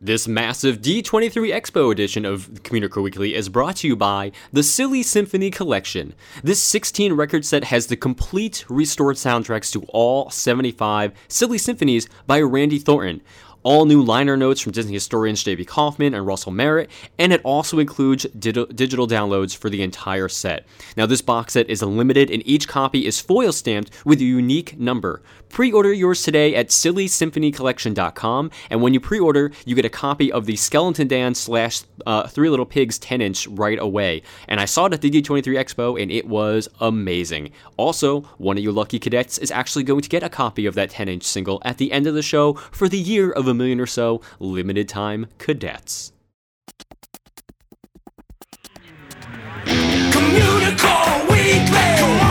This massive D23 Expo edition of Communicore Weekly is brought to you by the Silly Symphony Collection. This 16 record set has the complete restored soundtracks to all 75 Silly Symphonies by Randy Thornton all new liner notes from Disney historians J.B. Kaufman and Russell Merritt, and it also includes digital downloads for the entire set. Now, this box set is limited, and each copy is foil stamped with a unique number. Pre order yours today at SillySymphonyCollection.com, and when you pre order, you get a copy of the Skeleton Dance slash uh, Three Little Pigs 10 inch right away. And I saw it at the D23 Expo, and it was amazing. Also, one of you lucky cadets is actually going to get a copy of that 10 inch single at the end of the show for the year of million or so limited time cadets. Weekly.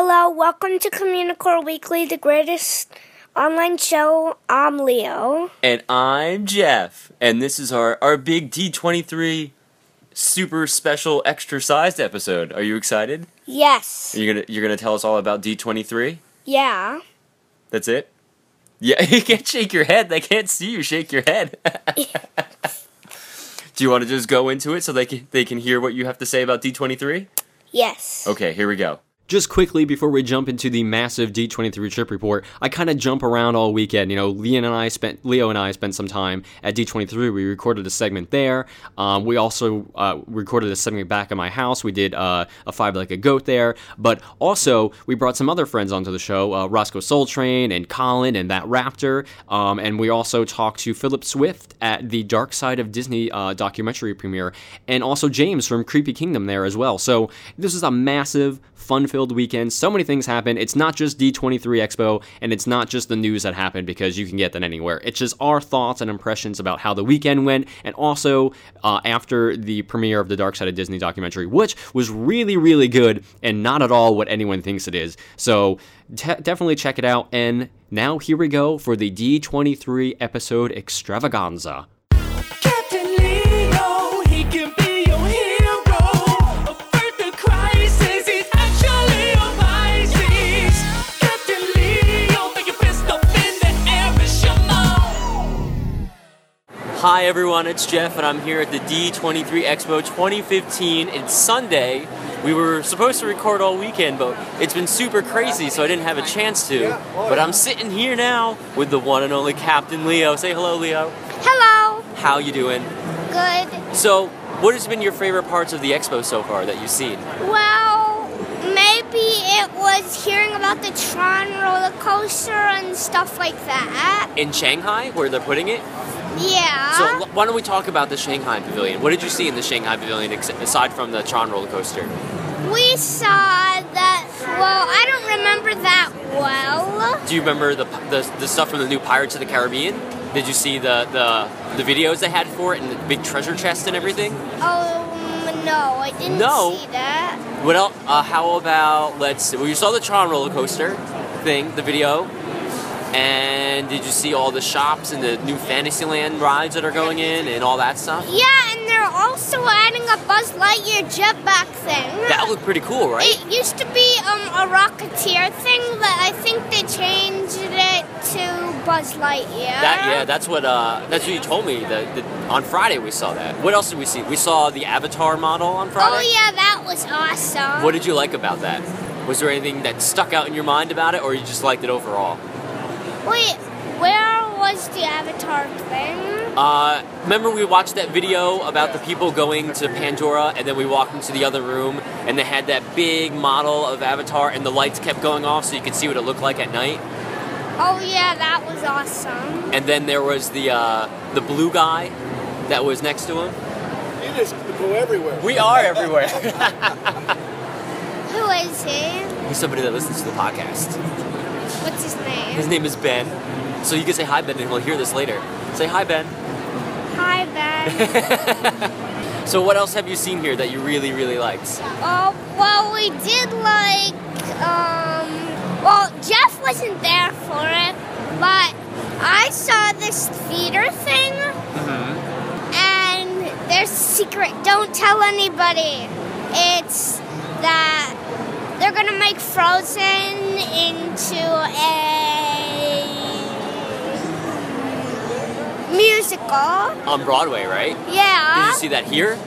Hello, welcome to Communicore Weekly, the greatest online show. I'm Leo. And I'm Jeff. And this is our, our big D23 super special extra sized episode. Are you excited? Yes. Are you gonna you're gonna tell us all about D23? Yeah. That's it? Yeah, you can't shake your head. They can't see you shake your head. Do you want to just go into it so they can they can hear what you have to say about D23? Yes. Okay, here we go. Just quickly before we jump into the massive D23 trip report, I kind of jump around all weekend. You know, Leon and I spent, Leo and I spent some time at D23. We recorded a segment there. Um, we also uh, recorded a segment back at my house. We did uh, a Five Legged Goat there. But also, we brought some other friends onto the show, uh, Rossco SoleTrain and Colin and that Raptor. Um, and we also talked to Phillip Swift at the Dark Side of Disney uh, documentary premiere, and also James from Creepy Kingdom there as well. So this is a massive fun filled weekend. So many things happen. It's not just D23 Expo and it's not just the news that happened because you can get that anywhere. It's just our thoughts and impressions about how the weekend went and also uh, after the premiere of the Dark Side of Disney documentary, which was really, really good and not at all what anyone thinks it is. So definitely check it out. And now here we go for the D23 episode extravaganza. Hi everyone, it's Jeff, and I'm here at the D23 Expo 2015. It's Sunday. We were supposed to record all weekend, but it's been super crazy, so I didn't have a chance to. But I'm sitting here now with the one and only Captain Leo. Say hello, Leo. Hello. How you doing? Good. So, what has been your favorite parts of the expo so far that you've seen? Well, maybe it was hearing about the Tron roller coaster and stuff like that. In Shanghai, where they're putting it? Yeah. So why don't we talk about the Shanghai Pavilion? What did you see in the Shanghai Pavilion aside from the Tron roller coaster? We saw that. Well, I don't remember that well. Do you remember the, the, the stuff from the new Pirates of the Caribbean? Did you see the, the the videos they had for it and the big treasure chest and everything? Um, no, I didn't no. see that. What else? Uh, how about let's? Well, you saw the Tron roller coaster thing, the video. And did you see all the shops and the new Fantasyland rides that are going in and all that stuff? Yeah, and they're also adding a Buzz Lightyear jetpack thing. That looked pretty cool, right? It used to be um, a Rocketeer thing, but I think they changed it to Buzz Lightyear. That yeah, that's what uh, that's what you told me. That, that on Friday we saw that. What else did we see? We saw the Avatar model on Friday. Oh yeah, that was awesome. What did you like about that? Was there anything that stuck out in your mind about it, or you just liked it overall? Wait, where was the Avatar thing? Uh, remember we watched that video about the people going to Pandora, and then we walked into the other room, and they had that big model of Avatar, and the lights kept going off so you could see what it looked like at night. Oh yeah, that was awesome. And then there was the uh, the blue guy that was next to him. You just go everywhere. We are everywhere. Who is he? He's somebody that listens to the podcast. What's his name? His name is Ben. So you can say hi, Ben, and he'll hear this later. Say hi, Ben. Hi, Ben. So what else have you seen here that you really, really liked? Uh, well, we did like, um, well, Jeff wasn't there for it, but I saw this theater thing, and there's a secret. Don't tell anybody. It's that they're gonna make Frozen into a musical. On Broadway, right? Yeah. Did you see that here?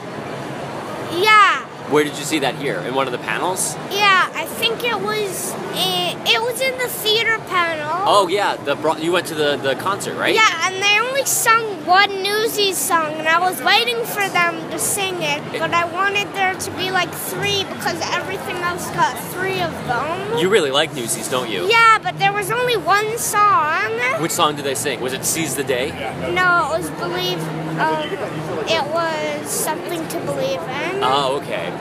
Yeah. Where did you see that here? In one of the panels? Yeah, I think it was in, it was in the theater panel. Oh yeah, the you went to the, the concert, right? Yeah, and they only sung one Newsies song, and I was waiting for them to sing it, but I wanted there to be like three because everything else got three of them. You really like Newsies, don't you? yeah, but there was only one song. Which song did they sing? Was it Seize the Day? No, it was believe. Um, it was something to believe in. Oh, okay.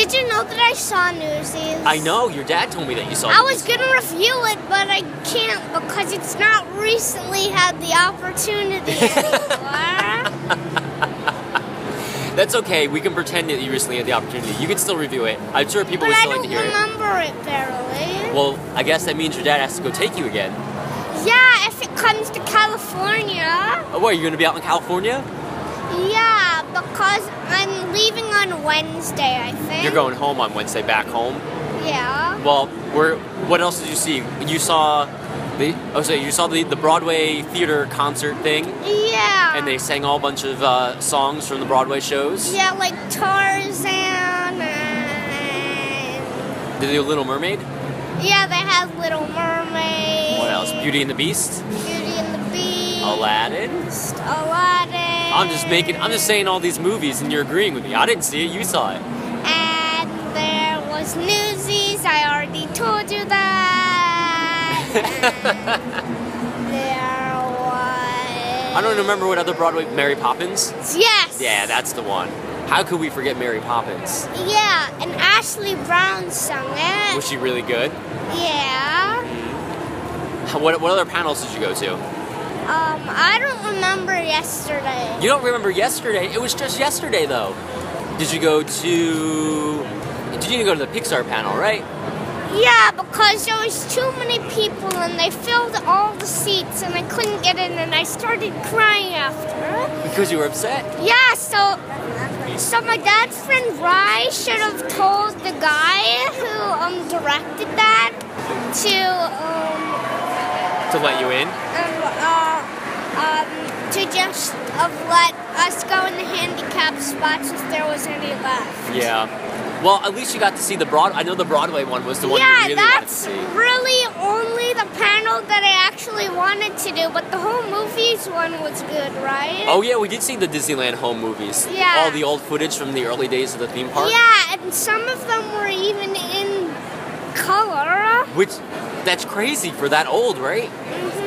Did you know that I saw Newsies? I know, your dad told me that you saw I was gonna review it, but I can't because it's not recently had the opportunity anymore. That's okay, we can pretend that you recently had the opportunity. You can still review it. I'm sure people but would still like to hear it. I don't remember it barely. Well, I guess that means your dad has to go take you again. yeah, if it comes to California. Oh, what, are you going to be out in California? Yeah, because I'm leaving on Wednesday, I think. You're going home on Wednesday, back home. Yeah. Well, where? What else did you see? You saw the oh, so you saw the the Broadway theater concert thing, Yeah. and they sang all a bunch of uh, songs from the Broadway shows. Yeah, like Tarzan and. Did they do Little Mermaid? Yeah, they have Little Mermaid. What else? Beauty and the Beast, Beauty and the Beast. Aladdin. Aladdin. I'm just making. I'm just saying all these movies, and you're agreeing with me. I didn't see it. You saw it. And there was Newsies. I already told you that. There was. I don't remember what other Broadway. Mary Poppins. Yes. Yeah, that's the one. How could we forget Mary Poppins? Yeah, and Ashley Brown sung it. Was she really good? yeah. What, what other panels did you go to? Um, I remember yesterday. You don't remember yesterday? It was just yesterday, though. Did you go to? Did you go to the Pixar panel, right? Yeah, because there was too many people and they filled all the seats and I couldn't get in and I started crying after. Because you were upset. Yeah, so so my dad's friend Rye should have told the guy who um directed that to um To let you in. um, uh, um to just have let us go in the handicap spots if there was any left. Yeah. Well, at least you got to see the Broad. I know the Broadway one was the one yeah, you really wanted to see. Yeah, that's really only the panel that I actually wanted to do, but the whole movies one was good, right? Oh yeah, we did see the Disneyland home movies. Yeah. All the old footage from the early days of the theme park. Yeah, and some of them were even in color. Which, that's crazy for that old, right? hmm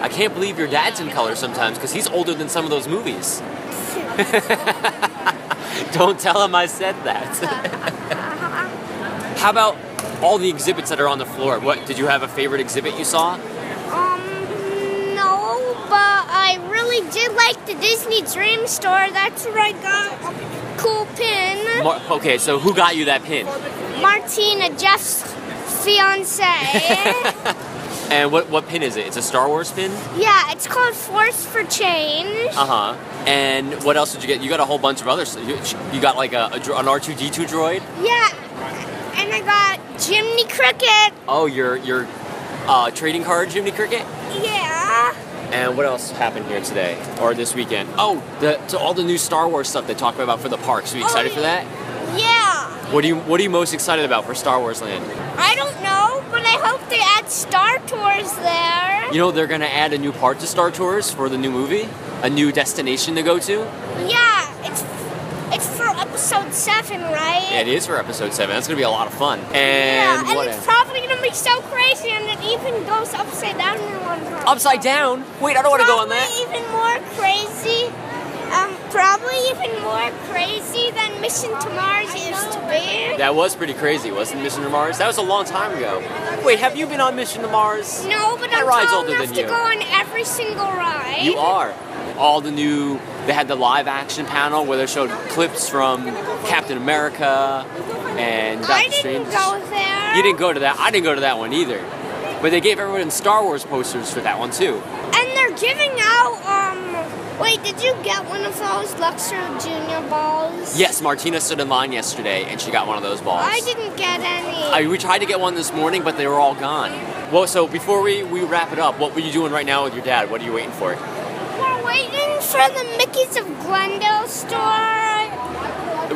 I can't believe your dad's in color sometimes because he's older than some of those movies. Don't tell him I said that. How about all the exhibits that are on the floor? What did you have a favorite exhibit you saw? Um, no, but I really did like the Disney Dream Store. That's where I got a cool pin. Mar- okay, so who got you that pin? Martina, Jeff's fiance. And what what pin is it? It's a Star Wars pin. yeah, it's called Force for Change. Uh huh. And what else did you get? You got a whole bunch of other stuff. You, got like a, a an R two D two droid. Yeah, and I got Jiminy Cricket. Oh, your your uh, trading card Jiminy Cricket. Yeah. And what else happened here today or this weekend? Oh, the so all the new Star Wars stuff they talk about for the parks. Are you excited for that? Yeah. What do you What are you most excited about for Star Wars Land? I don't know, but I hope they add Star Tours there. You know they're gonna add a new part to Star Tours for the new movie, a new destination to go to. Yeah, it's it's for episode seven, right? Yeah, it is for Episode Seven. That's gonna be a lot of fun. Yeah, And and what? it's probably gonna be so crazy, and it even goes upside down in one part. Upside down? Wait, I don't want to go on that. even more crazy. Even more crazy than Mission to Mars used to be. That was pretty crazy, wasn't Mission to Mars? That was a long time ago. Wait, have you been on Mission to Mars? No, but That I'm ride's tall older enough than to you. go on every single ride. You are. all the new. They had the live action panel where they showed clips from Captain America and Doctor I didn't Strange. go there. You didn't go to that. I didn't go to that one either. But they gave everyone Star Wars posters for that one too. And they're giving out. Um. Wait, did you get one of those Luxo Junior balls? Yes, Martina stood in line yesterday and she got one of those balls. I didn't get any. I, we tried to get one this morning, but they were all gone. Well, so before we, we wrap it up, what were you doing right now with your dad? What are you waiting for? We're waiting for the Mickey's of Glendale store.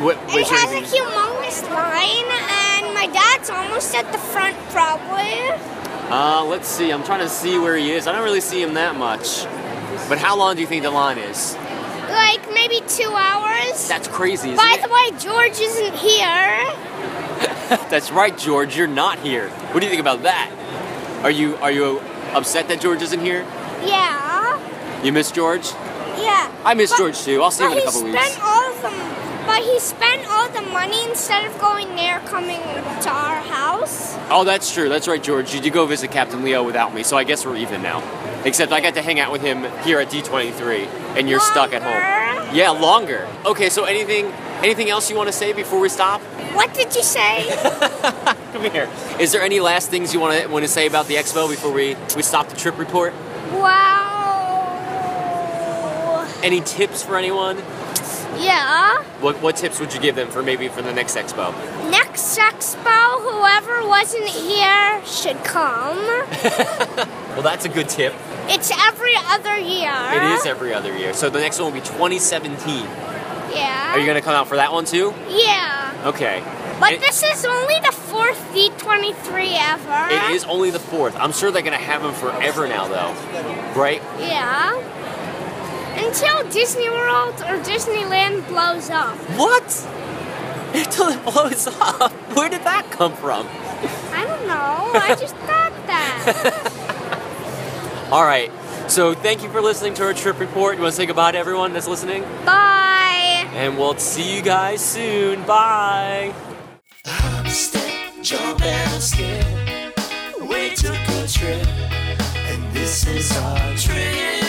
What, It which has a humongous line, and my dad's almost at the front, probably. uh, let's see. I'm trying to see where he is. I don't really see him that much. But how long do you think the line is? Like maybe two hours. That's crazy. Isn't By it? the way, George isn't here. That's right, George. You're not here. What do you think about that? Are you are you upset that George isn't here? Yeah, You miss George? yeah. I miss But- George too. I'll see him in a he couple spent weeks. all of them. But he spent all the money instead of going there, coming to our house. Oh, that's true. That's right, George. You did go visit Captain Leo without me, so I guess we're even now. Except I got to hang out with him here at D23, and you're stuck at home. Yeah, longer. Okay, so anything anything else you want to say before we stop? What did you say? Come here. Is there any last things you want to want to say about the expo before we we stop the trip report? wow. Any tips for anyone? Yeah. What what tips would you give them for maybe for the next expo? Next expo, whoever wasn't here should come. Well, that's a good tip. It's every other year. It is every other year. So the next one will be 2017. Yeah. Are you going to come out for that one too? Yeah. Okay. But And- this is only the fourth D23 ever. It is only the fourth. I'm sure they're gonna have them forever now, though. Right? Yeah. Until Disney World or Disneyland blows up. What? Until it blows up. Where did that come from? I don't know. I just thought that. All right. So thank you for listening to our trip report. You want to say goodbye to everyone that's listening? Bye. And we'll see you guys soon. Bye. Hop, step, jump, and skip. We took a trip, and this is our trip.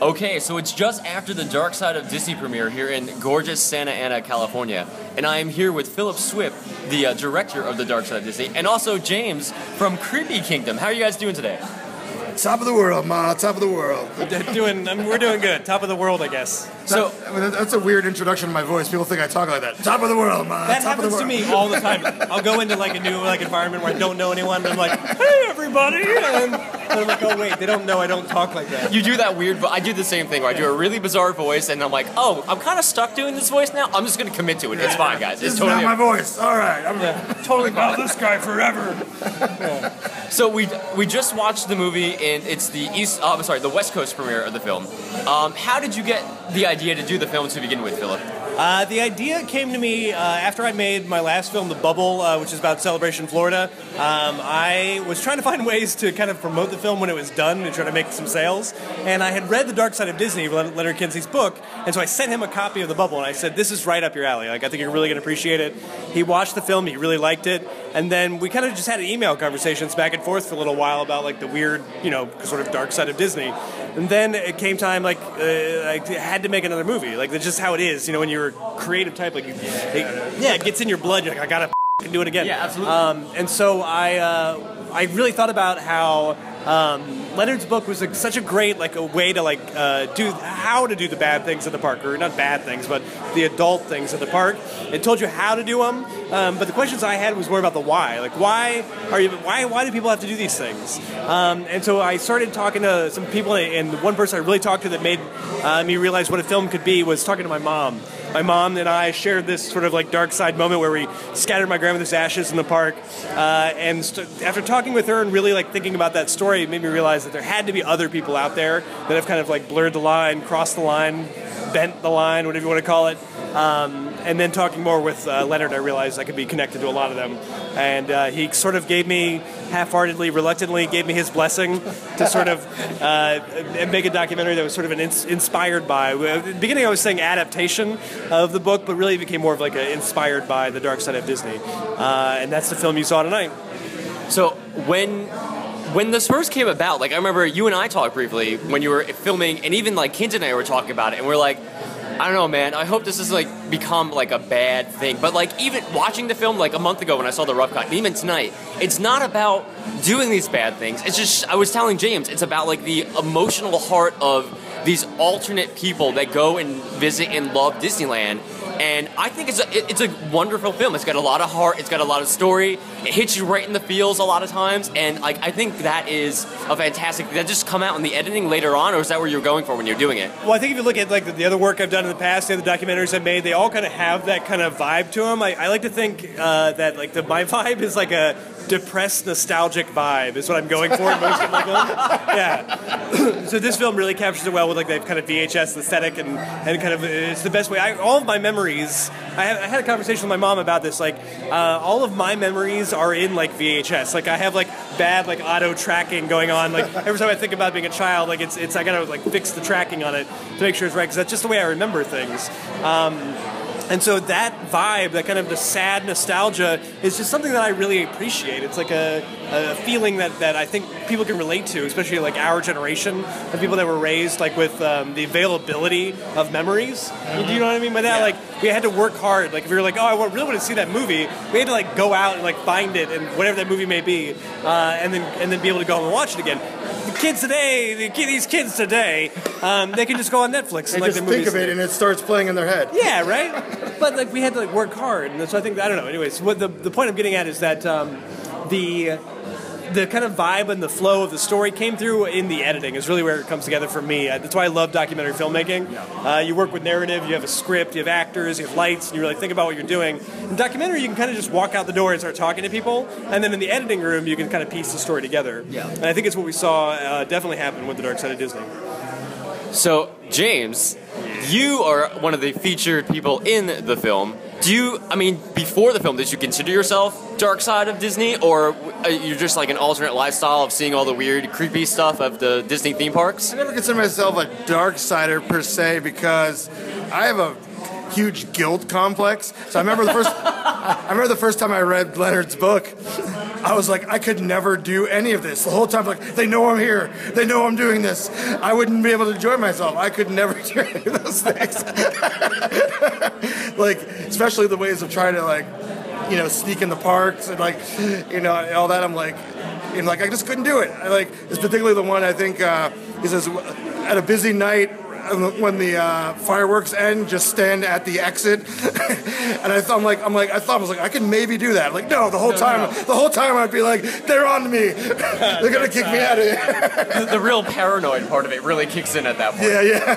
Okay, so it's just after the Dark Side of Disney premiere here in gorgeous Santa Ana, California. And I am here with Phillip Swift, the uh, director of the Dark Side of Disney, and also James from Creepy Kingdom. How are you guys doing today? Top of the world, Ma. Top of the world. doing, I mean, we're doing good. Top of the world, I guess. So, I mean, that's a weird introduction to my voice. People think I talk like that. Top of the world, Ma. That Top of happens the to me all the time. I'll go into like a new like environment where I don't know anyone, and I'm like, "Hey, everybody!" And I'm like, "Oh wait, they don't know I don't talk like that." you do that weird, but I do the same thing where I do a really bizarre voice, and I'm like, oh, I'm kind of stuck doing this voice now. I'm just gonna commit to it. It's fine, guys. This It's is totally not my voice. All right. I'm, going to Totally follow this guy forever. So we we just watched the movie, and it's the east. Oh, I'm sorry, the West Coast premiere of the film. Um, how did you get the idea to do the film to begin with, Phillip? Uh, the idea came to me uh, after I made my last film, The Bubble, uh, which is about Celebration Florida. Um, I was trying to find ways to kind of promote the film when it was done and try to make some sales. And I had read The Dark Side of Disney, Leonard Kinsey's book, and so I sent him a copy of The Bubble, and I said, "This is right up your alley. Like, I think you're really going to appreciate it." He watched the film, he really liked it, and then we kind of just had email conversations back and forth for a little while about like the weird, you know, sort of dark side of Disney. And then it came time, like, uh, I had to make another movie. Like, that's just how it is, you know, when you're creative type, like, you, it, yeah, it gets in your blood. You're like, I gotta do it again. Yeah, absolutely. Um, and so I, uh, I really thought about how um, Leonard's book was like, such a great like a way to like uh, do how to do the bad things at the park, or not bad things, but the adult things at the park. It told you how to do them, um, but the questions I had was more about the why. Like why are you why why do people have to do these things? Um, and so I started talking to some people, and one person I really talked to that made uh, me realize what a film could be was talking to my mom. My mom and I shared this sort of like dark side moment where we scattered my grandmother's ashes in the park, uh, and st- after talking with her and really like thinking about that story, it made me realize that there had to be other people out there that have kind of like blurred the line, crossed the line, bent the line, whatever you want to call it. Um, and then talking more with uh, Leonard, I realized I could be connected to a lot of them. And uh, he sort of gave me, half-heartedly, reluctantly, gave me his blessing to sort of uh, make a documentary that was sort of an ins- inspired by. The beginning, I was saying adaptation of the book, but really it became more of like a inspired by the dark side of Disney. Uh, and that's the film you saw tonight. So when when this first came about, like I remember you and I talked briefly when you were filming, and even like Kent and I were talking about it, and we're like, I don't know, man. I hope this doesn't like become like a bad thing. But like even watching the film like a month ago when I saw the rough cut, even tonight, it's not about doing these bad things. It's just I was telling James, it's about like the emotional heart of these alternate people that go and visit and love Disneyland. And I think it's a it- it's a wonderful film. It's got a lot of heart. It's got a lot of story. It hits you right in the feels a lot of times. And like I think that is a fantastic. Did that just come out in the editing later on, or is that where you're going for when you're doing it? Well, I think if you look at like the, the other work I've done in the past, the other documentaries I've made, they all kind of have that kind of vibe to them. I, I like to think uh, that like the my vibe is like a depressed, nostalgic vibe is what I'm going for in most of my films. Yeah. so this film really captures it well with like that kind of VHS aesthetic and, and kind of it's the best way. I, all of my memories. I, had- I had a conversation with my mom about this. Like uh, all of my memories are in like VHS. Like I have like bad like auto tracking going on. Like every time I think about being a child, like it's it's I gotta like fix the tracking on it to make sure it's right because that's just the way I remember things. Um, and so that vibe, that kind of the sad nostalgia, is just something that I really appreciate. It's like a, a feeling that, that I think people can relate to, especially like our generation of people that were raised like with um, the availability of memories. Do you know what I mean by that? Like we had to work hard. Like if we were like, oh, I really want to see that movie, we had to like go out and like find it and whatever that movie may be, uh, and then and then be able to go home and watch it again. The kids today, the, these kids today, um, they can just go on Netflix They and like just the think of it and it starts playing in their head. Yeah, right. But like we had to like work hard, and so I think I don't know. Anyways, what the the point I'm getting at is that um, the the kind of vibe and the flow of the story came through in the editing is really where it comes together for me. Uh, That's why I love documentary filmmaking. Uh, you work with narrative, you have a script, you have actors, you have lights, and you really think about what you're doing. In documentary, you can kind of just walk out the door and start talking to people, and then in the editing room, you can kind of piece the story together. Yeah. And I think it's what we saw uh, definitely happen with the Dark Side of Disney. So, James, you are one of the featured people in the film. Do you, I mean, before the film, did you consider yourself dark side of Disney, or uh, you're just like an alternate lifestyle of seeing all the weird, creepy stuff of the Disney theme parks? I never consider myself a dark sider per se because I have a huge guilt complex. So I remember the first I remember the first time I read Leonard's book. I was like, I could never do any of this. The whole time, like, they know I'm here. They know I'm doing this. I wouldn't be able to enjoy myself. I could never do any of those things. like, especially the ways of trying to, like, you know, sneak in the parks and, like, you know, all that. I'm like, know, like, I just couldn't do it. I, like, it's particularly the one I think, uh, he says, at a busy night, when the uh, fireworks end, just stand at the exit. and I thought, I'm like, I'm like, I thought I was like, I could maybe do that. Like, no, the whole time, the whole time I'd be like, they're on me. they're gonna kick me out of here. the, the real paranoid part of it really kicks in at that point. yeah, yeah.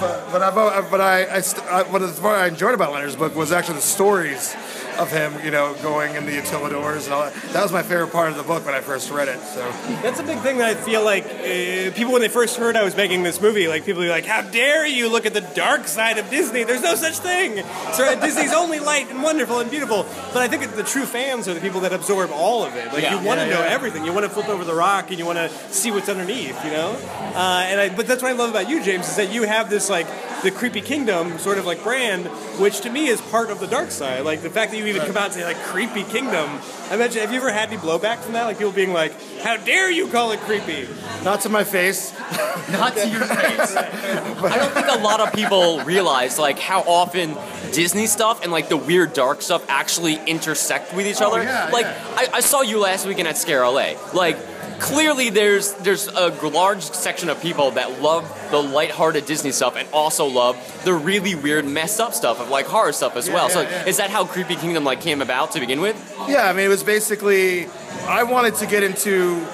but, but I've, but I, I, st- I what the part I enjoyed about Leonard's book was actually the stories of him, you know, going in the utilidors and all that. That was my favorite part of the book when I first read it. So. That's a big thing that I feel like uh, people, when they first heard I was making this movie, like people are like, "How dare you look at the dark side of Disney? There's no such thing. So Disney's only light and wonderful and beautiful." But I think that the true fans are the people that absorb all of it. Like Yeah. you want to Yeah, know yeah. everything. You want to flip over the rock and you want to see what's underneath. You know. Uh, and I, but that's what I love about you, James, is that you have this like the creepy kingdom sort of like brand, which to me is part of the dark side. Like the fact that you even come out and say like creepy kingdom. I imagine. Have you ever had any blowback from that? Like people being like, "How dare you call it creepy?" Not to my face. Not to your face. I don't think a lot of people realize like how often Disney stuff and like the weird dark stuff actually intersect with each oh, other. yeah, like yeah. I, I saw you last weekend at Scare LA. Like clearly there's there's a large section of people that love the lighthearted Disney stuff and also love the really weird messed up stuff of like horror stuff as well. so yeah, yeah. is that how Creepy Kingdom like came about to begin with? Yeah, I mean, it was basically I wanted to get into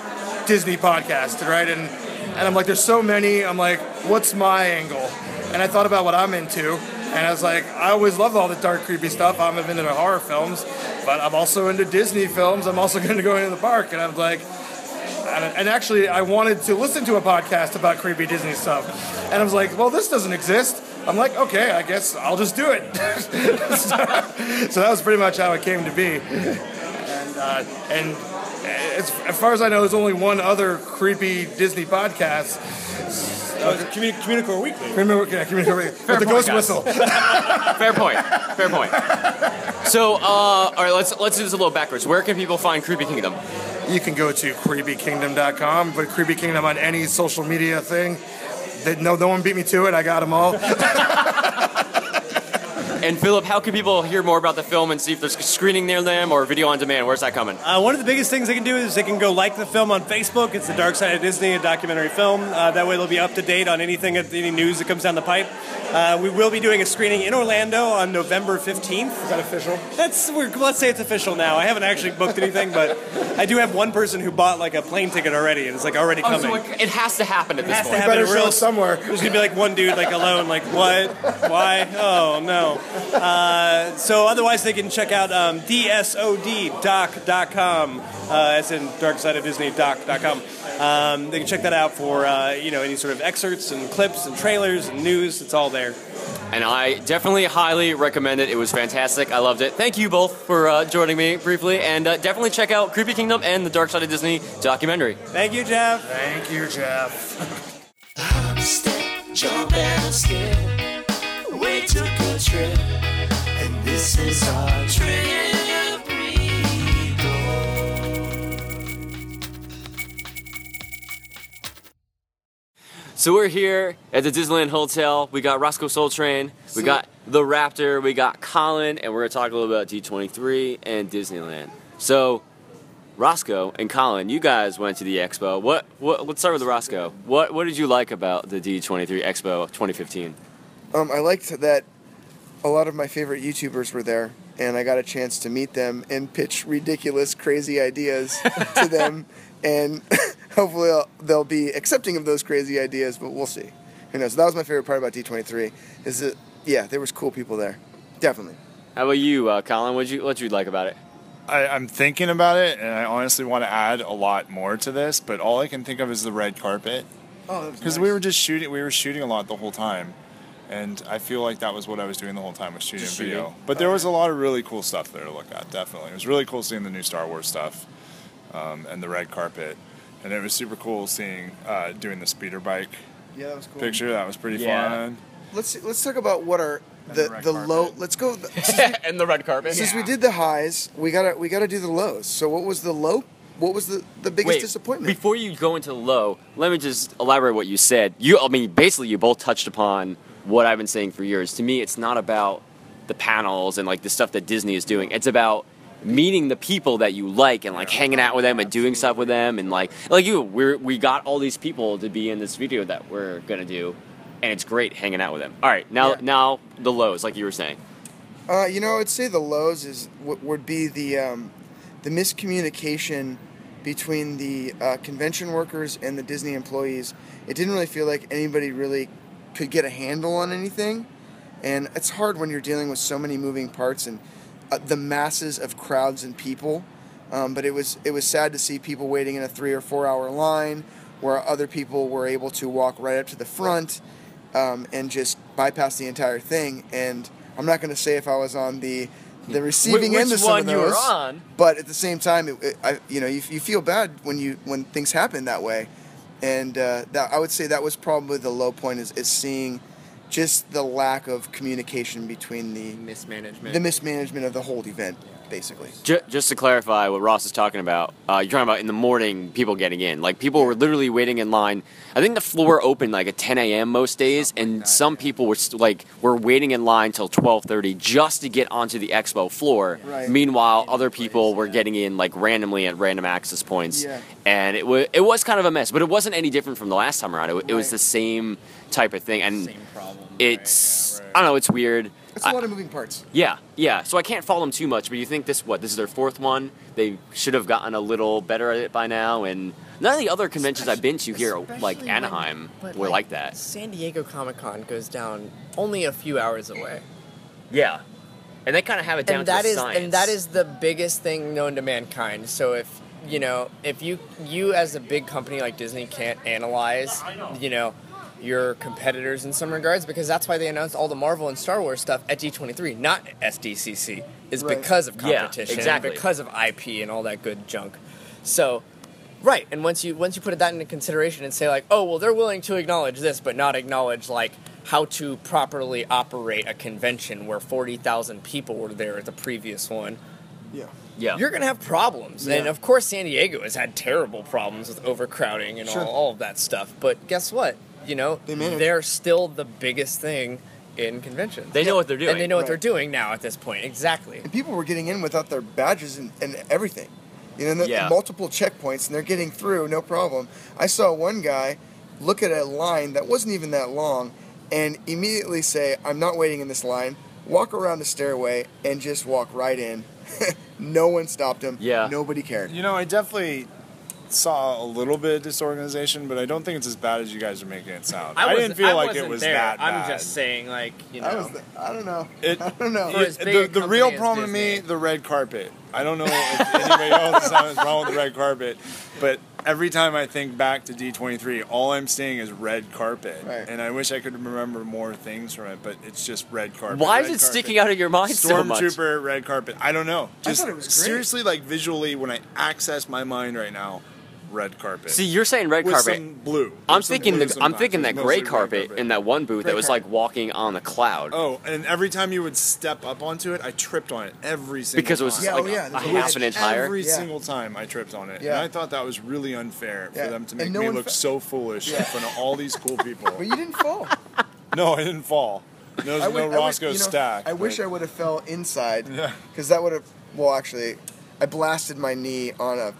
Disney podcasting, right? And and I'm like, there's so many. I'm like, what's my angle? And I thought about what I'm into, and I was like, I always loved all the dark, creepy stuff. I'm into horror films, but I'm also into Disney films. I'm also going to go into the park, and I was like. And and actually, I wanted to listen to a podcast about creepy Disney stuff. And I was like, well, this doesn't exist. I'm like, okay, I guess I'll just do it. so, so that was pretty much how it came to be. And, uh, and as, as far as I know, there's only one other creepy Disney podcast. It's Communi- Communicore Weekly. Communicore, yeah, Communicore Weekly. With the point, ghost guys. whistle. Fair point. Fair point. So, uh, all right, let's let's do this a little backwards. Where can people find Creepy Kingdom? You can go to creepykingdom.com, but Creepy Kingdom on any social media thing. That no, no one beat me to it. I got them all. And Phillip, how can people hear more about the film and see if there's screening near them or video on demand? Where's that coming? Uh, one of the biggest things they can do is they can go like the film on Facebook. It's the Dark Side of Disney, a documentary film. Uh, that way they'll be up to date on anything, any news that comes down the pipe. Uh, we will be doing a screening in Orlando on November 15th. Is that official? That's we're, let's say it's official now. I haven't actually booked anything, but I do have one person who bought like a plane ticket already, and it's like already Oh, coming. so it, it has to happen at this has to point. happen better or show somewhere. There's gonna be like one dude like alone, like what, why, oh no. Uh, so otherwise, they can check out um, dsoddoc.com, uh, as in Dark Side of Disney doc.com. Um, they can check that out for uh, you know any sort of excerpts and clips and trailers and news. It's all there. And I definitely highly recommend it. It was fantastic. I loved it. Thank you both for uh, joining me briefly. And uh, definitely check out Creepy Kingdom and the Dark Side of Disney documentary. Thank you, Jeff. Thank you, Jeff. Trip, and this is our trip. So we're here at the Disneyland Hotel. We got Rossco SoleTrain. We got the Raptor. We got Colin, and we're gonna talk a little about D23 and Disneyland. So, Rossco and Colin, you guys went to the expo. What? What? Let's start with Rossco. What? What did you like about the D23 Expo 2015? Um, I liked that a lot of my favorite YouTubers were there, and I got a chance to meet them and pitch ridiculous, crazy ideas to them, and hopefully I'll- they'll be accepting of those crazy ideas. But we'll see. Who knows? That was my favorite part about D23. Is that yeah, there was cool people there, definitely. How about you, uh, Colin? What you What you like about it? I, I'm thinking about it, and I honestly want to add a lot more to this. But all I can think of is the red carpet, Oh, because we were just shooting. We were shooting a lot the whole time, and I feel like that was what I was doing the whole time was shooting Just video. shooting. But there was a lot of really cool stuff there to look at. Definitely, it was really cool seeing the new Star Wars stuff, um, and the red carpet, and it was super cool seeing uh, doing the speeder bike yeah, that was cool. picture. That was pretty Yeah. fun. Let's let's talk about what are the the the low. Let's go. Since, and the red carpet. since we did the highs, we gotta we gotta do the lows. So what was the low? What was the the biggest Wait, disappointment? Before you go into the low, let me just elaborate what you said. You, I mean, basically, you both touched upon what I've been saying for years. To me, it's not about the panels and like the stuff that Disney is doing. It's about meeting the people that you like and like hanging out with them and doing stuff with them and like like you we we got all these people to be in this video that we're gonna do and it's great hanging out with them all right now Yeah. now the lows like you were saying Uh, you know, I'd say the lows is what would be the um, the miscommunication between the uh, convention workers and the Disney employees. It didn't really feel like anybody really could get a handle on anything, and it's hard when you're dealing with so many moving parts and uh, the masses of crowds and people. Um, but it was it was sad to see people waiting in a three or four hour line, where other people were able to walk right up to the front um, and just bypass the entire thing. And I'm not going to say if I was on the the receiving which end of some one of you were those, on. but at the same time, it, it, I, you know, you, you feel bad when you when things happen that way. And uh, that I would say that was probably the low point is, is seeing just the lack of communication between the mismanagement. the mismanagement of the whole event, basically. Ju- just to clarify what Ross is talking about, uh, you're talking about in the morning people getting in. Like people were literally waiting in line. I think the floor opened like at 10 a.m. most days, and some people were st- like were waiting in line till 12:30 just to get onto the expo floor. Right. Meanwhile, other people were getting in like randomly at random access points, Yeah. and it was it was kind of a mess. But it wasn't any different from the last time around. It, it was the same type of thing, and Same problem. it's I don't know. It's weird. It's a I- lot of moving parts. yeah, yeah. So I can't fault them too much, but you think this what this is their fourth one? They should have gotten a little better at it by now. And none of the other conventions I've been to here, like Especially when- Anaheim, but, were like that. San Diego Comic Con goes down only a few hours away. Yeah, and they kind of have it down and to that a is science. and that is the biggest thing known to mankind. So if you know, if you you as a big company like Disney can't analyze, you know, your competitors in some regards, because that's why they announced all the Marvel and Star Wars stuff at D23, not SDCC, is Right. because of Yeah, competition, exactly. because of IP and all that good junk. So Right, and once you once you put that into consideration and say like, oh well, they're willing to acknowledge this, but not acknowledge like how to properly operate a convention where forty thousand people were there at the previous one. Yeah. Yeah. You're gonna have problems, and of course, San Diego has had terrible problems with overcrowding and Sure. all, all of that stuff. But guess what? You know, They manage. they're still the biggest thing in conventions. They know what they're doing. and they know what they're doing now at this point. Exactly. And people were getting in without their badges and, and everything. You know, the- Yeah. multiple checkpoints, and they're getting through, no problem. I saw one guy look at a line that wasn't even that long and immediately say, I'm not waiting in this line, walk around the stairway, and just walk right in. no one stopped him. Yeah. Nobody cared. You know, I definitely saw a little bit of disorganization, but I don't think it's as bad as you guys are making it sound. I, didn't feel like it was that bad. I'm just saying, like, you I, was, I don't know. It- I don't know. For as the, the real company as problem to me, the red carpet. I don't know if anybody else has wrong with the red carpet, but every time I think back to D23, all I'm seeing is red carpet, Right. and I wish I could remember more things from it, but it's just red carpet. Why is it carpet. sticking out of your mind so much? Stormtrooper, red carpet. I don't know. I Just thought it was great. seriously, like visually, when I access my mind right now, red carpet. See, you're saying red with carpet. some blue. I'm some thinking blue the, I'm thinking that gray mostly red carpet in that one booth that was carpet. like walking on a cloud Oh, and every time you would step up onto it, I tripped on it every single because it was time. Yeah, like oh, yeah, a a half an inch higher. Every Yeah. single time I tripped on it. Yeah. And I thought that was really unfair Yeah. for them to make no me look fa- so foolish Yeah. in front of all these cool people. But you didn't fall. no, I didn't fall. There was I no would- I would- Rossco you know, stack. I wish I would have fell inside. Yeah. Because that would have. Well, actually, I blasted my knee on a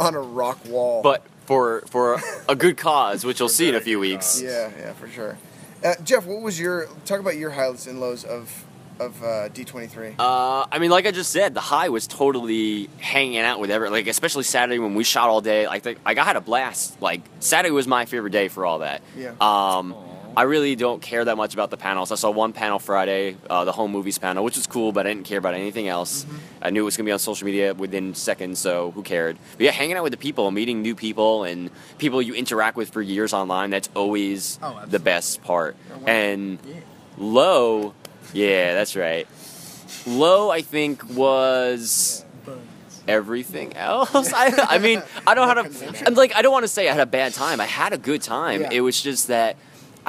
on a rock wall. But for for a good cause, which you'll see in a few good weeks. yeah, yeah, for sure. Uh, Jeff, what was your talk about your highlights and lows of of uh, D twenty three? Uh, I mean, like I just said, the high was totally hanging out with everyone. Like especially Saturday when we shot all day. Like, like I had a blast. Like Saturday was my favorite day for all that. Yeah. Um, I really don't care that much about the panels. I saw one panel Friday, uh, the home movies panel, which was cool, but I didn't care about anything else. I knew it was gonna be on social media within seconds, so who cared? But yeah, hanging out with the people, meeting new people, and people you interact with for years online—that's always Oh, the best part. wow. And low, yeah, that's right. Low, I think, was everything else. I, I mean, I don't know how to. I'm like, I don't want to say I had a bad time. I had a good time. Yeah. It was just that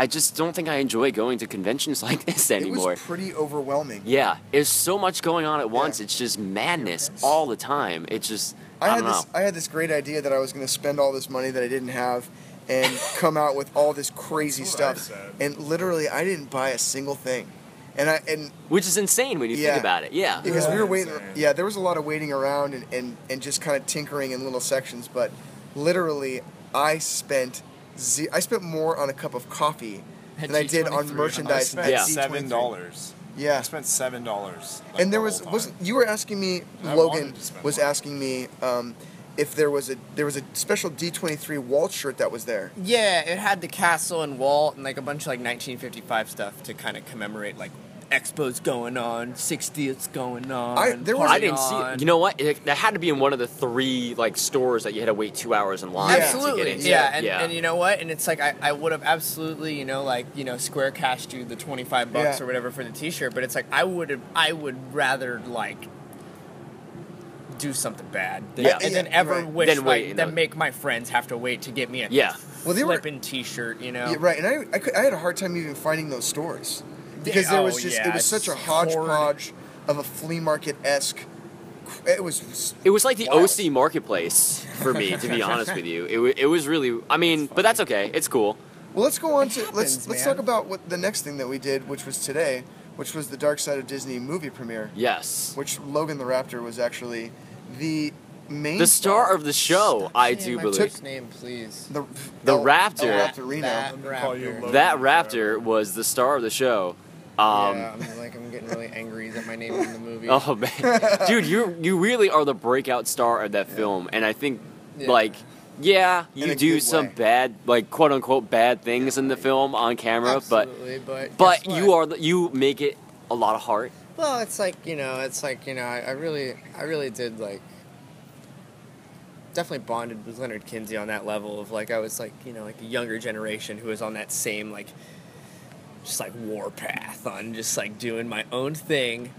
I just don't think I enjoy going to conventions like this anymore. It anymore. was pretty overwhelming. yeah, there's so much going on at once. Yeah. It's just madness all the time. It's just I, I had don't know. this. I had this great idea that I was going to spend all this money that I didn't have, and come out with all this crazy That's what I stuff. And literally, I didn't buy a single thing. And I and Which is insane when you Yeah. think about it. Yeah. because we were waiting. Insane. Yeah, there was a lot of waiting around and, and, and just kind of tinkering in little sections. But literally, I spent ze- I spent more on a cup of coffee At than I did on D23. I merchandise. spent at Yeah. D23. seven dollars. Yeah. I spent seven dollars. and there was wasn't you were asking me I Logan wanted to spend was more. asking me um, if there was a there was a special D23 Walt shirt that was there. Yeah, it had the castle and Walt and like a bunch of like 1955 stuff to kind of commemorate like expos going on, 60ths going on. I- there was- I didn't see on. it. You know what? It, that had to be in one of the three like stores that you had to wait two hours in line. to Absolutely, get into. yeah, and, yeah. and you know what? And it's like I, I would have absolutely, you know, like you know, square cashed you the twenty five bucks Yeah. or whatever for the T shirt. But it's like I would have, I would rather like do something bad than, Yeah. and then Yeah, ever right. wish Then like, wait, you than know. make my friends have to wait to get me a Yeah. Well, they were- flipping T shirt. You know, Yeah, right, and I I, could, I had a hard time even finding those stores because oh, Yeah, there oh, was just yeah, it was such a it's hodgepodge of a flea market esque. It was It was like the Wild. OC marketplace for me, to be honest with you. It, wa- it was really, I mean, but that's okay. It's cool. well. Let's go on to let's happens, let's man. talk about what the next thing that we did, which was today, which was the Dark Side of Disney movie premiere, Yes. which Logan the Raptor was actually the main The star of the show, I do my believe. first name, please. the The El- Raptor. El Raptorino. That raptor. That Raptor was the star of the show. Um, yeah, I'm like I'm getting really angry that my name's in the movie. Oh man, dude, you you really are the breakout star of that film, and I think Yeah. like. Yeah, you do some way. bad, like quote unquote bad things in the film on camera, Absolutely, but but but you are the, you make it a lot of heart. Well, it's like you know, it's like you know, I, I really, I really did like, definitely bonded with Leonard Kinsey on that level of like I was like you know like a younger generation who was on that same like, just like warpath on just like doing my own thing,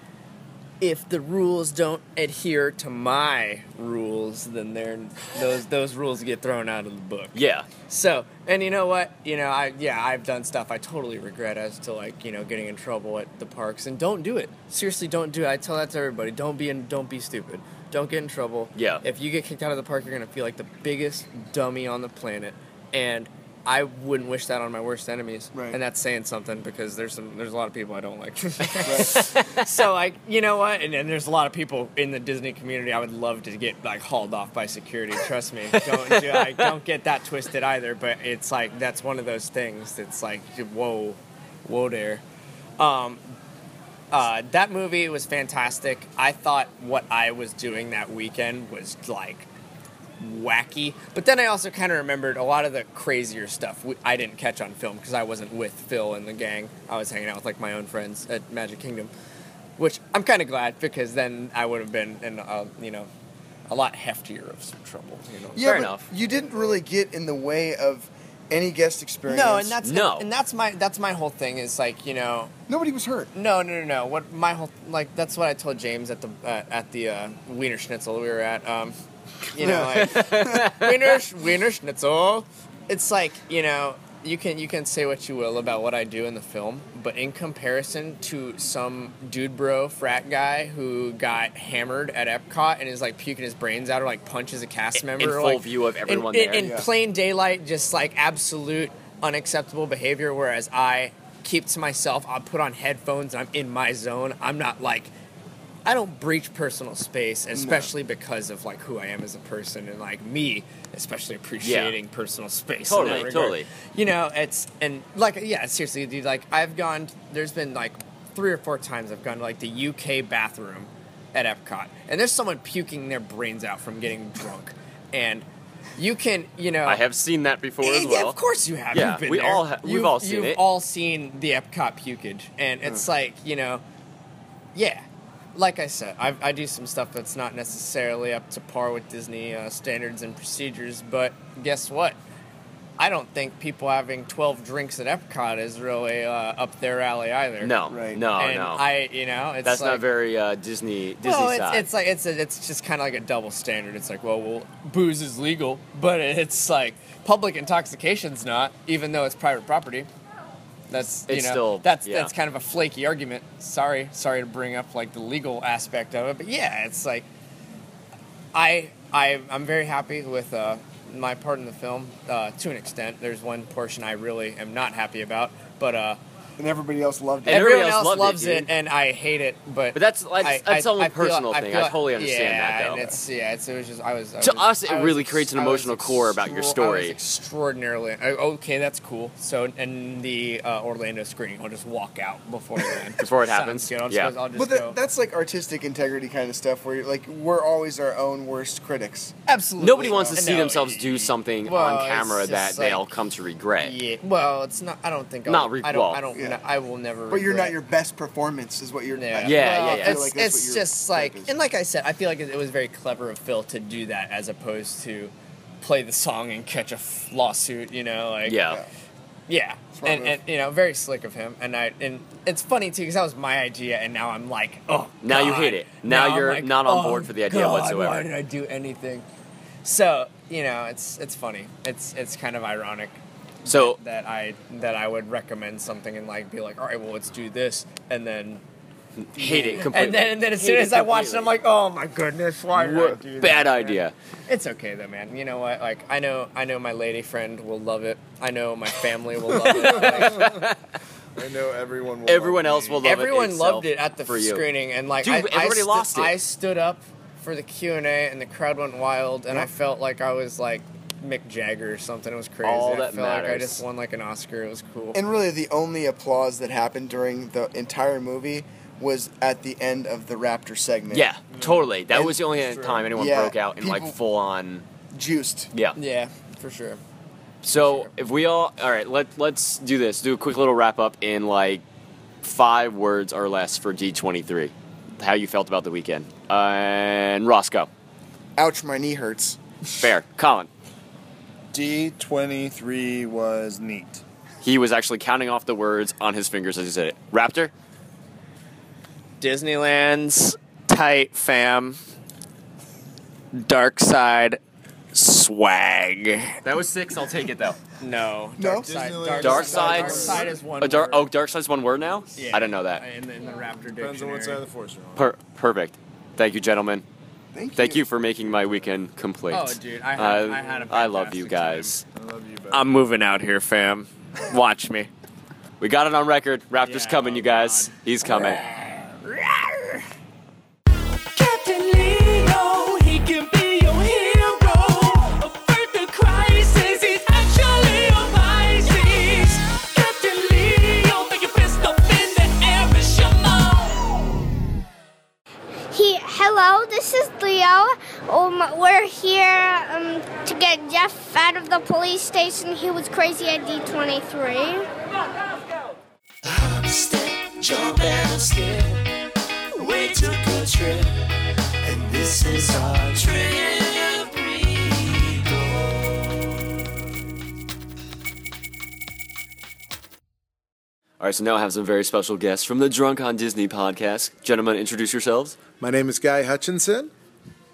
if the rules don't adhere to my rules, then they're those those rules get thrown out of the book. Yeah. So, and you know what? You know, I yeah, I've done stuff I totally regret as to like you know getting in trouble at the parks, and don't do it. Seriously, don't do it. I tell that to everybody. Don't be in, don't be stupid. Don't get in trouble. Yeah. If you get kicked out of the park, you're gonna feel like the biggest dummy on the planet, and I wouldn't wish that on my worst enemies. Right. And that's saying something because there's some there's a lot of people I don't like. so like you know what? And, and there's a lot of people in the Disney community I would love to get like hauled off by security. Trust me. Don't do, I, don't get that twisted either. But it's like that's one of those things. that's like whoa, whoa there. Um, uh, that movie was fantastic. I thought what I was doing that weekend was like wacky. But then I also kind of remembered a lot of the crazier stuff we- I didn't catch on film because I wasn't with Phil and the gang. I was hanging out with like my own friends at Magic Kingdom, which I'm kind of glad because then I would have been in a, you know a lot heftier of some trouble. You know. Yeah, Fair enough. You didn't really get in the way of any guest experience. No, and that's No. and that's my that's my whole thing is like you know nobody was hurt. No, no, no, no. What my whole like that's what I told James at the uh, at the uh, Wiener Schnitzel we were at. Um, you know, like Wiener Wiener Schnitzel. It's like you know you can you can say what you will about what I do in the film, but in comparison to some dude bro frat guy who got hammered at Epcot and is like puking his brains out or like punches a cast In- member in full like, view of everyone in, there. in Yeah. plain daylight, just like absolute unacceptable behavior. Whereas I keep to myself, I'll put on headphones and I'm in my zone. I'm not like, I don't breach personal space, especially because of like who I am as a person and like me, especially appreciating personal space. Totally, totally. You know, it's and like yeah, seriously, dude. Like I've gone. There's been like three or four times I've gone to like the UK bathroom at Epcot, and there's someone puking their brains out from getting drunk, and you can, you know, I have seen that before as eh, yeah, well. of course you have. Yeah, we there. all ha- we've You've- all seen you've it. all seen the Epcot pukage, and it's mm. like you know, yeah. Like I said, I, I do some stuff that's not necessarily up to par with Disney uh, standards and procedures, but guess what? I don't think people having 12 drinks at Epcot is really uh, up their alley either. No, Right. no, and no. I, you know, it's That's like, not very uh, Disney Disney well, it's, side. it's like it's a, it's just kind of like a double standard. It's like, well, well, booze is legal, but it's like public intoxication's not, even though it's private property. That's you It's know, still- that's yeah. that's kind of a flaky argument. Sorry, sorry to bring up like the legal aspect of it, but yeah, it's like I I I'm very happy with uh, my part in the film uh, to an extent. There's one portion I really am not happy about, but uh, And everybody else loved it. And everybody everyone else else loved it, loves it, and I hate it. But But that's- that's- I- that's I- all a I feel- personal thing. I feel- totally understand yeah, that, though. And it's yeah, it's, it was just I was. I To was- us, it was really ex- creates an I was emotional core about your story. I was extraordinarily I- okay. That's cool. So in the uh, Orlando screening, I'll just walk out before then. Before it happens? good. I'll just, Yeah. I'll just But go. that's like artistic integrity kind of stuff where you're like we're always our own worst critics. absolutely Nobody wants to No, see themselves do something Well, on camera that they'll come to regret. Yeah. Well, it's not. I don't think. I'll, Not re- I don't. Well, I I will never. But you're regret. not your best performance, is what you're. Yeah, Yeah, yeah, yeah. It's, like it's just like, and like I said, I feel like it, it was very clever of Phil to do that as opposed to play the song and catch a f- lawsuit. You know, like Yeah. yeah, Smart and, move. and you know, very slick of him. And I and it's funny too because that was my idea, and now I'm like, oh, Now you hate it. Now I'm you're like, not on oh, board for the idea God, whatsoever. Why did I do anything? So you know, it's it's funny. It's it's kind of ironic So that I that I would recommend something and like be like, all right, well, let's do this, and then hate it completely. and then, and then as Hate soon it as I watched it, I'm like, oh my goodness, why did I do that? bad man?" idea. It's okay though, man. You know what? Like I know, I know my lady friend will love it. I know my family will love it. Like, I know everyone. Will Everyone love else me. will love it. everyone loved it at the for you. screening, and like Dude, I, everybody I stu- lost it. I stood up for the Q and A, and the crowd went wild, and I felt like I was like Mick Jagger or something. It was crazy. All I that felt like I just won like an Oscar. It was cool. And really, the only applause that happened during the entire movie was at the end of the Raptor segment. Yeah, totally. That And- was the only time anyone Yeah, broke out in like full on. juiced. Yeah. yeah, for sure. So if we all, all right, let let's do this. Do a quick little wrap up in like five words or less for D23. How you felt about the weekend? Uh, and Rossco, Ouch, my knee hurts. fair. Colin, D23 was neat. he was actually counting off the words on his fingers as he said it. Raptor, Disneyland's tight, fam. Dark side swag. That was six. I'll take it though. No. No? Dark side. Disneyland. Dark side. side. Dark side is one. A dark, oh, word. dark side's one word now. Yeah. I didn't know that. In the, in the Raptor dictionary. Depends on what side of the force you're on. Per- perfect. Thank you, gentlemen. Thank you. Thank you for making my weekend complete. Oh, dude, I had- Uh, I had a I love you fantastic guys. I love you, but I'm moving out here, fam. Watch me. We got it on record. Raptor's Yeah, coming, oh you guys. God. He's coming. Hello, this is Leo. Um, we're here um, to get Jeff out of the police station. He was crazy at D23. Hop, step, jump, and skip. We took a trip, and this is our trip All right, so now I have some very special guests from the Drunk on Disney podcast. Gentlemen, introduce yourselves. My name is Guy Hutchinson.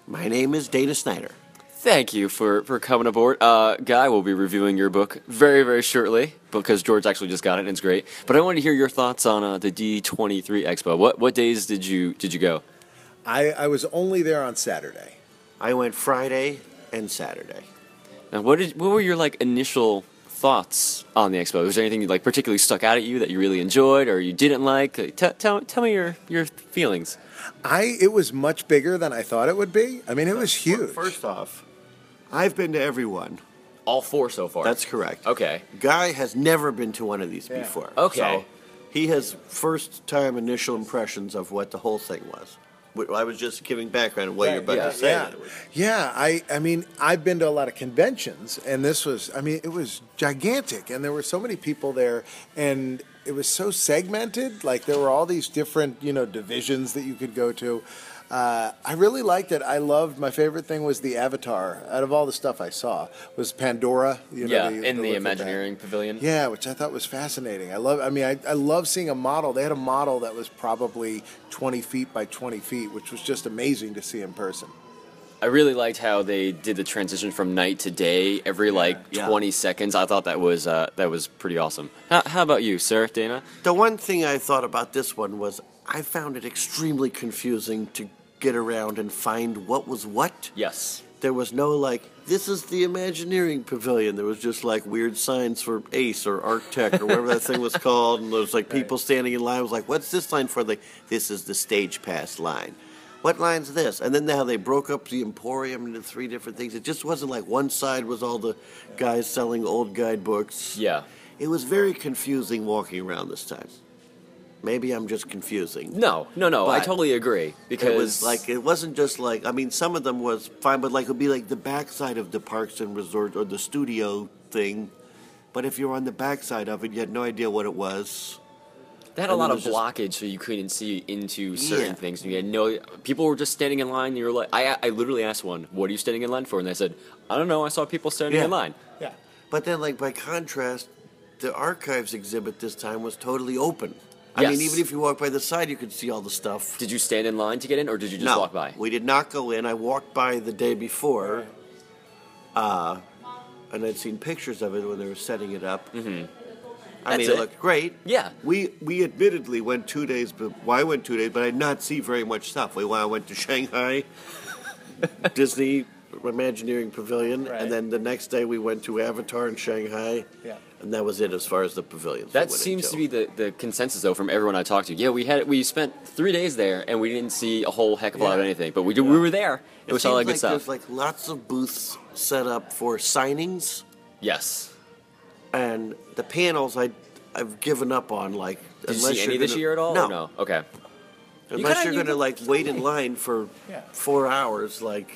My name is Dana Snyder. Thank you for, for coming aboard. Uh, Guy will be reviewing your book very, very shortly because George actually just got it and it's great. But I wanted to hear your thoughts on uh, the D23 Expo. What what days did you did you go? I, I was only there on Saturday. I went Friday and Saturday. Now, what did what were your like initial thoughts on the expo? Was there anything like particularly stuck out at you that you really enjoyed or you didn't like? Like, Tell tell, tell me your your feelings. I it was much bigger than I thought it would be. I mean, it was huge. First off, I've been to everyone. All four so far. That's correct. okay. Guy has never been to one of these before. Okay. So he has first time initial impressions of what the whole thing was. Wh- I was just giving background of what you're about yeah, to say. yeah, yeah. I I mean, I've been to a lot of conventions, and this was. I mean, it was gigantic, and there were so many people there, and it was so segmented. Like there were all these different, you know, divisions that you could go to. Uh, I really liked it. I loved. My favorite thing was the Avatar. Out of all the stuff I saw, was Pandora. You know, yeah, the- in the the. Imagineering Pavilion. Yeah, which I thought was fascinating. I love. I mean, I, I love seeing a model. They had a model that was probably 20 feet by 20 feet, which was just amazing to see in person. I really liked how they did the transition from night to day every like Yeah. 20 seconds. I thought that was uh, that was pretty awesome. How, how about you, sir, Dana? The one thing I thought about this one was I found it extremely confusing to get around and find what was what. Yes. There was no like, this is the Imagineering Pavilion. There was just like weird signs for Ace or Arctech or whatever that thing was called. And there was like people standing in line. I was like, what's this line for? Like, this is the stage pass line. What line's this? And then how they broke up the Emporium into three different things. It just wasn't like one side was all the guys selling old guidebooks. Yeah. It was very confusing walking around this time. Maybe I'm just confusing. No, no, no. I totally agree because It was like it wasn't just like I mean some of them was fine, but like it would be like the backside of the parks and resort or the studio thing. But if you're on the backside of it, you had no idea what it was. They had a lot of was just- blockage, so you couldn't see into certain Yeah. things. You had no people were just standing in line. And you were like, I, I literally asked one, "What are you standing in line for?" And they said, "I don't know. I saw people standing Yeah. in line." Yeah. But then, like by contrast, the archives exhibit this time was totally open. I mean, Yes. even if you walk by the side, you could see all the stuff. Did you stand in line to get in, or did you just no, walk by? we did not go in. I walked by the day before, uh, and I'd seen pictures of it when they were setting it up. Mm-hmm. I That's mean, it. it looked great. Yeah. We we admittedly went two days, but why went two days? But I did not see very much stuff. We I went to Shanghai, Disney Imagineering Pavilion, Right. and then the next day we went to Avatar in Shanghai. Yeah. And that was it as far as the pavilions. That seems into. to be the, the consensus though from everyone I talked to. Yeah, we had we spent three days there and we didn't see a whole heck of a lot of anything, but we did, we were there. It, was all that seems good like stuff. There's like lots of booths set up for signings. yes. And the panels I I've given up on like Did you unless see you're any this gonna- year at all? No, no. Okay. unless kinda- you're gonna like wait in line for Yeah. four hours. Like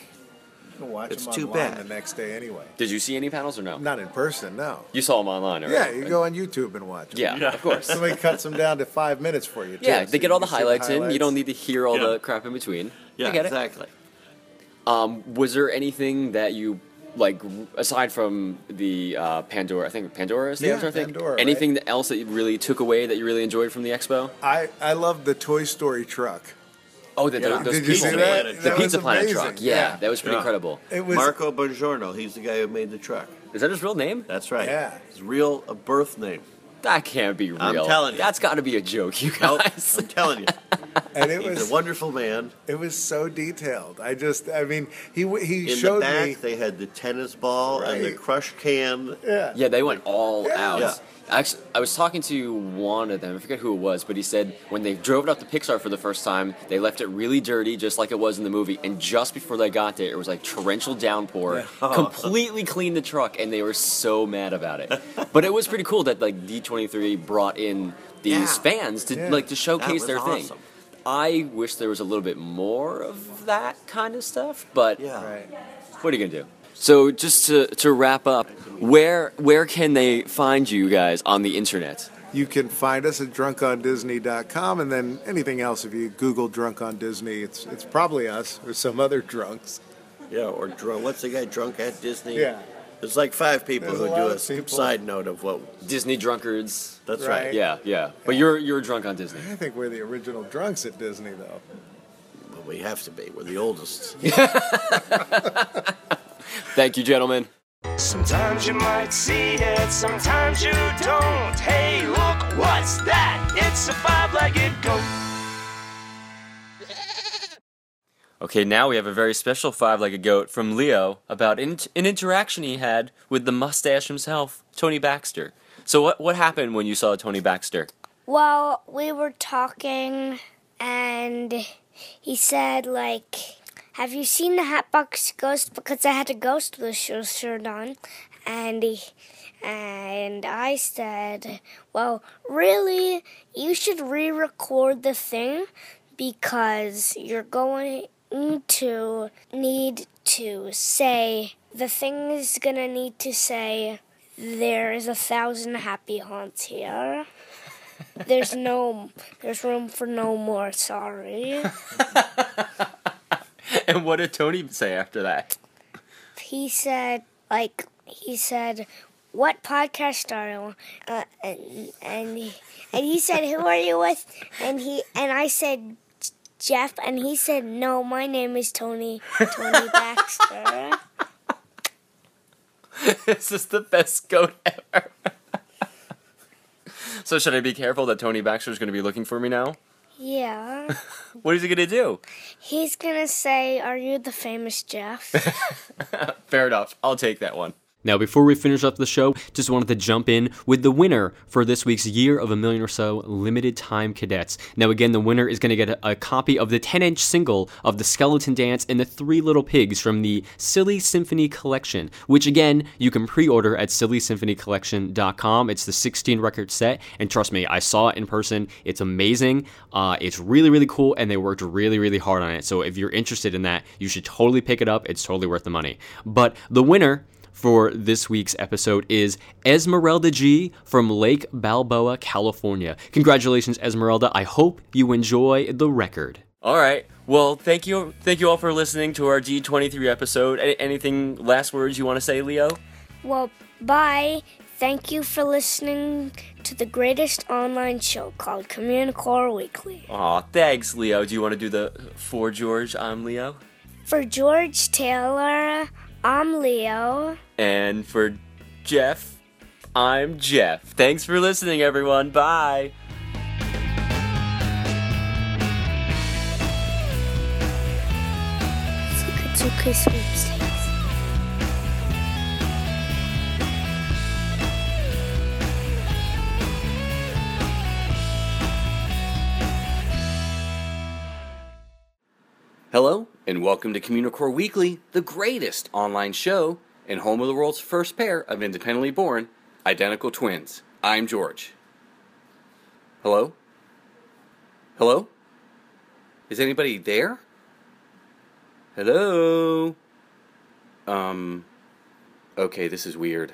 You can watch It's them too online bad. the next day anyway. Did you see any panels or no? Not in person, no. You saw them online, right? Yeah, you go on YouTube and watch. 'em. Yeah, of course. Somebody cuts them down to five minutes for you. Too, Yeah, so they get all the can see highlights in. You don't need to hear all Yeah. the crap in between. yeah, I get it. exactly. Um, was there anything that you like aside from the uh, Pandora? I think Pandora is the Yeah, Avatar thing. Pandora, right. Anything else that you really took away that you really enjoyed from the expo? I I love the Toy Story truck. Oh, the, Yeah. those Did you pizza, see that? the That pizza was planet amazing. truck. Yeah, Yeah. that was pretty Yeah. incredible. It was Marco Bongiorno. He's the guy who made the truck. Is that his real name? That's right. Yeah. His real a birth name. That can't be real. I'm telling you. That's got to be a joke, you Nope, guys. I'm telling you. and it He's was a wonderful man. it was so detailed. I just I mean he he In showed the back, me they had the tennis ball and the Right. crush can. yeah. Yeah, they went all out. Yeah. Actually, I was talking to one of them. I forget who it was, but he said when they drove it up to Pixar for the first time, they left it really dirty, just like it was in the movie. And just before they got there, it was like torrential downpour, completely cleaned the truck, and they were so mad about it. but it was pretty cool that like D23 brought in these Yeah. fans to Yeah. like to showcase was their thing. Awesome. I wish there was a little bit more of that kind of stuff, but Yeah. Right. what are you gonna do? So just to, to wrap up, where where can they find you guys on the internet? You can find us at drunkondisney.com and then anything else if you Google drunk on Disney, it's it's probably us or some other drunks. Yeah, or drunk. What's the guy drunk at Disney? Yeah. There's like five people There's who a do lot a of people. side note of what. Disney drunkards. That's Right. right. Yeah, yeah. But you're you're drunk on Disney. I think we're the original drunks at Disney though. Well, we have to be. We're the oldest. Thank you, gentlemen. Sometimes you might see it, sometimes you don't. Hey, look, what's that? It's a five-legged goat. Okay, now we have a very special five-legged goat from Leo about in- an interaction he had with the mustache himself, Tony Baxter. So what what happened when you saw Tony Baxter? Well, we were talking, and he said, like, have you seen the Hatbox Ghost? Because I had a ghost shirt on. And he, and I said, well, really, you should re-record the thing because you're going to need to say, the thing is gonna need to say, there is a thousand happy haunts here. There's no, there's room for no more. Sorry. and what did Tony say after that? He said, like, he said, "What podcast are you?" Uh, and and he, and he said, "Who are you with?" And he and I said, "Jeff," and he said, "No, my name is Tony, Tony Baxter." this is the best goat ever. so should I be careful that Tony Baxter is going to be looking for me now? Yeah. What is he going to do? He's gonna say, "Are you the famous Jeff?" Fair enough. I'll take that one. Now, before we finish up the show, just wanted to jump in with the winner for this week's Year of a Million or So limited time cadets. Now, again, the winner is going to get a, a copy of the 10 inch single of The Skeleton Dance and the Three Little Pigs from the Silly Symphony Collection, which, again, you can pre order at sillysymphonycollection.com. It's the 16 record set, and trust me, I saw it in person. It's amazing. Uh, it's really, really cool, and they worked really, really hard on it. So, if you're interested in that, you should totally pick it up. It's totally worth the money. But the winner for this week's episode is Esmeralda G from Lake Balboa, California. Congratulations, Esmeralda. I hope you enjoy the record. All right. Well, thank you, thank you all for listening to our D23 episode. A- anything last words you want to say, Leo? well, bye. Thank you for listening to the greatest online show called Communicore Weekly. Aw, thanks, Leo. Do you want to do the for George? I'm Leo, For George Taylor, I'm Leo. and for Jeff, I'm Jeff. Thanks for listening, everyone. Bye. Sweepstakes. Hello, and welcome to Communicore Weekly, the greatest online show and home of the world's first pair of independently born identical twins. I'm George. Hello? Hello? Is anybody there? Hello? Um, okay, this is weird.